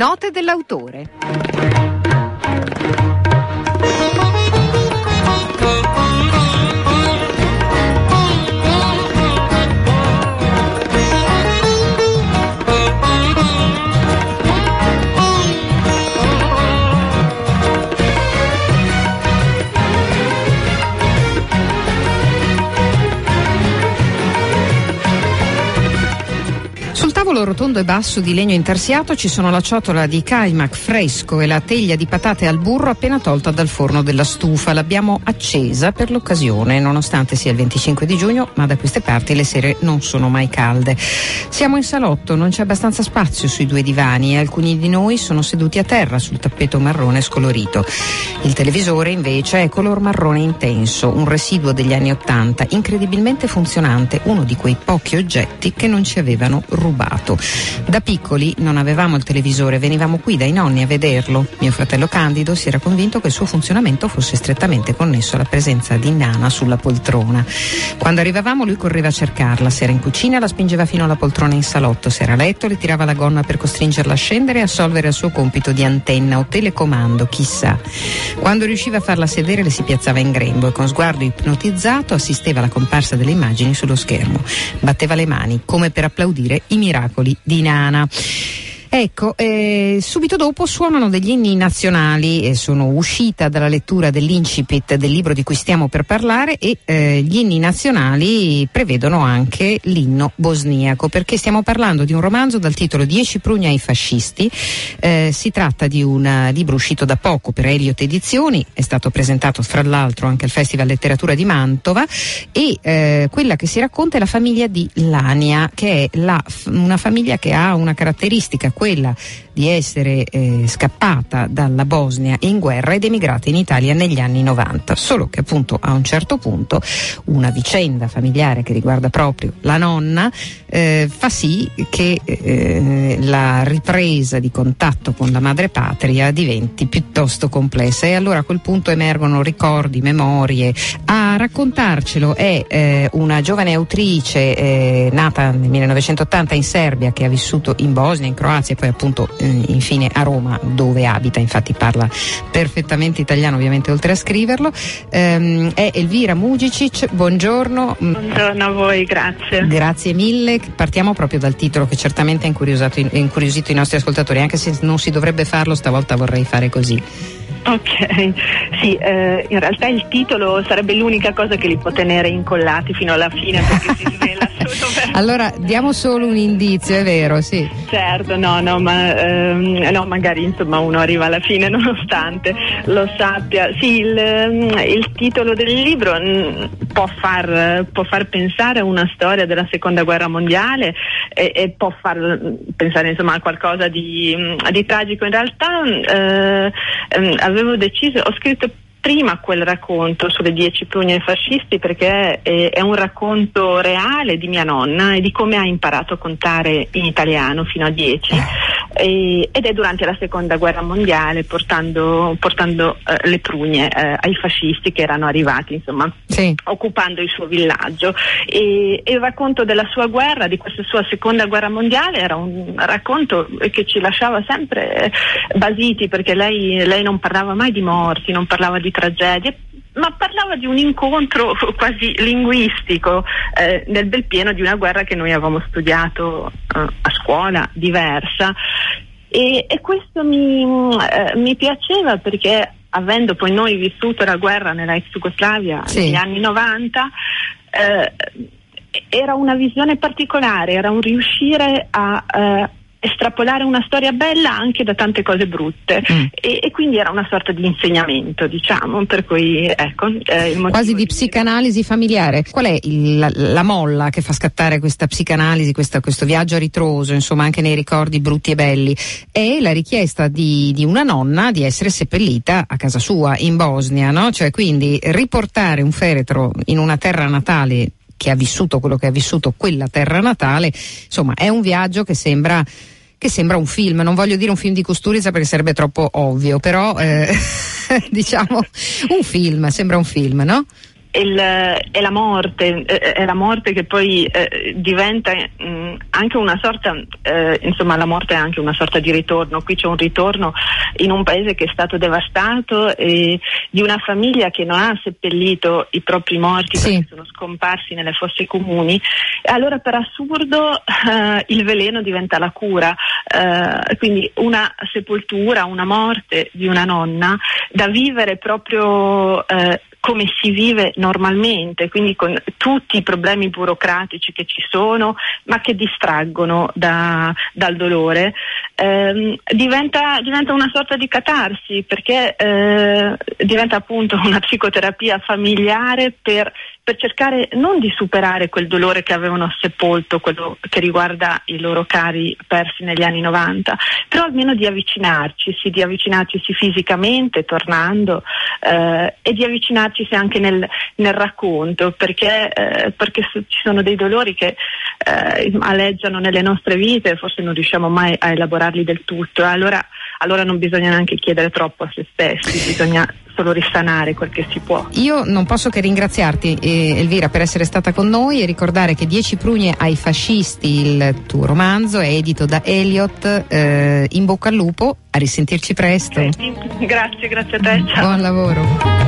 Note dell'autore. Tavolo rotondo e basso di legno intarsiato ci sono la ciotola di caimac fresco e la teglia di patate al burro appena tolta dal forno della stufa. L'abbiamo accesa per l'occasione, nonostante sia il 25 di giugno, ma da queste parti le sere non sono mai calde. Siamo in salotto, non c'è abbastanza spazio sui due divani e alcuni di noi sono seduti a terra sul tappeto marrone scolorito. Il televisore invece è color marrone intenso, un residuo degli anni Ottanta, incredibilmente funzionante, uno di quei pochi oggetti che non ci avevano rubato passato. Da piccoli non avevamo il televisore, venivamo qui dai nonni a vederlo. Mio fratello Candido si era convinto che il suo funzionamento fosse strettamente connesso alla presenza di Nana sulla poltrona. Quando arrivavamo lui correva a cercarla, se era in cucina la spingeva fino alla poltrona in salotto, se era a letto le tirava la gonna per costringerla a scendere e assolvere al suo compito di antenna o telecomando, chissà. Quando riusciva a farla sedere le si piazzava in grembo e con sguardo ipnotizzato assisteva alla comparsa delle immagini sullo schermo. Batteva le mani come per applaudire i miracoli miracoli di Nana. Ecco, eh, subito dopo suonano degli inni nazionali, e sono uscita dalla lettura dell'incipit del libro di cui stiamo per parlare e eh, gli inni nazionali prevedono anche l'inno bosniaco, perché stiamo parlando di un romanzo dal titolo Dieci prugna ai fascisti, eh, si tratta di un libro uscito da poco per Eliot Edizioni, è stato presentato fra l'altro anche al Festival Letteratura di Mantova e eh, quella che si racconta è la famiglia di Lania, che è la, una famiglia che ha una caratteristica quella di essere eh, scappata dalla Bosnia in guerra ed emigrata in Italia negli anni 90. Solo che appunto a un certo punto una vicenda familiare che riguarda proprio la nonna eh, fa sì che eh, la ripresa di contatto con la madre patria diventi piuttosto complessa e allora a quel punto emergono ricordi, memorie. A raccontarcelo è eh, una giovane autrice eh, nata nel 1980 in Serbia che ha vissuto in Bosnia, in Croazia e poi appunto eh, infine a Roma dove abita, infatti parla perfettamente italiano ovviamente oltre a scriverlo. Ehm, è Elvira Mugicic, buongiorno. Buongiorno a voi, grazie. Grazie mille. Partiamo proprio dal titolo che certamente ha incuriosito i nostri ascoltatori, anche se non si dovrebbe farlo, stavolta vorrei fare così. Ok, sì, eh, in realtà il titolo sarebbe l'unica cosa che li può tenere incollati fino alla fine perché si svela allora diamo solo un indizio, è vero, sì. Certo, no, no, ma ehm, no, magari insomma uno arriva alla fine nonostante lo sappia. Sì, il, mm, il titolo del libro mm, può far, può far, pensare a una storia della seconda guerra mondiale e, e può far pensare insomma a qualcosa di, mm, di tragico. In realtà eh, ehm, avevo deciso, ho scritto prima quel racconto sulle dieci prugne fascisti perché è, è, un racconto reale di mia nonna e di come ha imparato a contare in italiano fino a dieci e, ed è durante la seconda guerra mondiale portando, portando eh, le prugne eh, ai fascisti che erano arrivati insomma sì. occupando il suo villaggio e, e, il racconto della sua guerra di questa sua seconda guerra mondiale era un racconto che ci lasciava sempre basiti perché lei, lei non parlava mai di morti non parlava di tragedie ma parlava di un incontro quasi linguistico eh, nel bel pieno di una guerra che noi avevamo studiato eh, a scuola, diversa. E, e questo mi, eh, mi, piaceva perché avendo poi noi vissuto la guerra nella ex Jugoslavia sì. negli anni 90, eh, era una visione particolare, era un riuscire a eh, estrapolare una storia bella anche da tante cose brutte mm. e, e, quindi era una sorta di insegnamento diciamo per cui ecco eh, quasi di psicanalisi familiare qual è il, la, la, molla che fa scattare questa psicanalisi questa, questo viaggio a ritroso insomma anche nei ricordi brutti e belli è la richiesta di, di una nonna di essere seppellita a casa sua in Bosnia no? cioè quindi riportare un feretro in una terra natale che ha vissuto quello che ha vissuto quella terra natale, insomma è un viaggio che sembra che sembra un film, non voglio dire un film di Costuriza perché sarebbe troppo ovvio, però eh, diciamo un film, sembra un film, no? Il, è la morte, eh, è la morte che poi eh, diventa mh, mm, anche una sorta, eh, insomma la morte è anche una sorta di ritorno, qui c'è un ritorno in un paese che è stato devastato e di una famiglia che non ha seppellito i propri morti sì. perché sono scomparsi nelle fosse comuni, e allora per assurdo eh, il veleno diventa la cura, eh, quindi una sepoltura, una morte di una nonna da vivere proprio eh, come si vive normalmente, quindi con tutti i problemi burocratici che ci sono, ma che distraggono da, dal dolore, ehm, diventa, diventa, una sorta di catarsi perché eh, diventa appunto una psicoterapia familiare per per cercare non di superare quel dolore che avevano sepolto, quello che riguarda i loro cari persi negli anni 90, però almeno di avvicinarci, sì, di avvicinarci fisicamente, tornando, eh, e di avvicinarci anche nel, nel racconto, perché, eh, perché, ci sono dei dolori che eh, aleggiano nelle nostre vite e forse non riusciamo mai a elaborarli del tutto. Allora, allora non bisogna neanche chiedere troppo a se stessi, bisogna solo risanare quel che si può. Io non posso che ringraziarti eh, Elvira per essere stata con noi e ricordare che Dieci prugne ai fascisti, il tuo romanzo, è edito da Elliot. Eh, in bocca al lupo, a risentirci presto. Okay. Grazie, grazie a te. Ciao. Buon lavoro.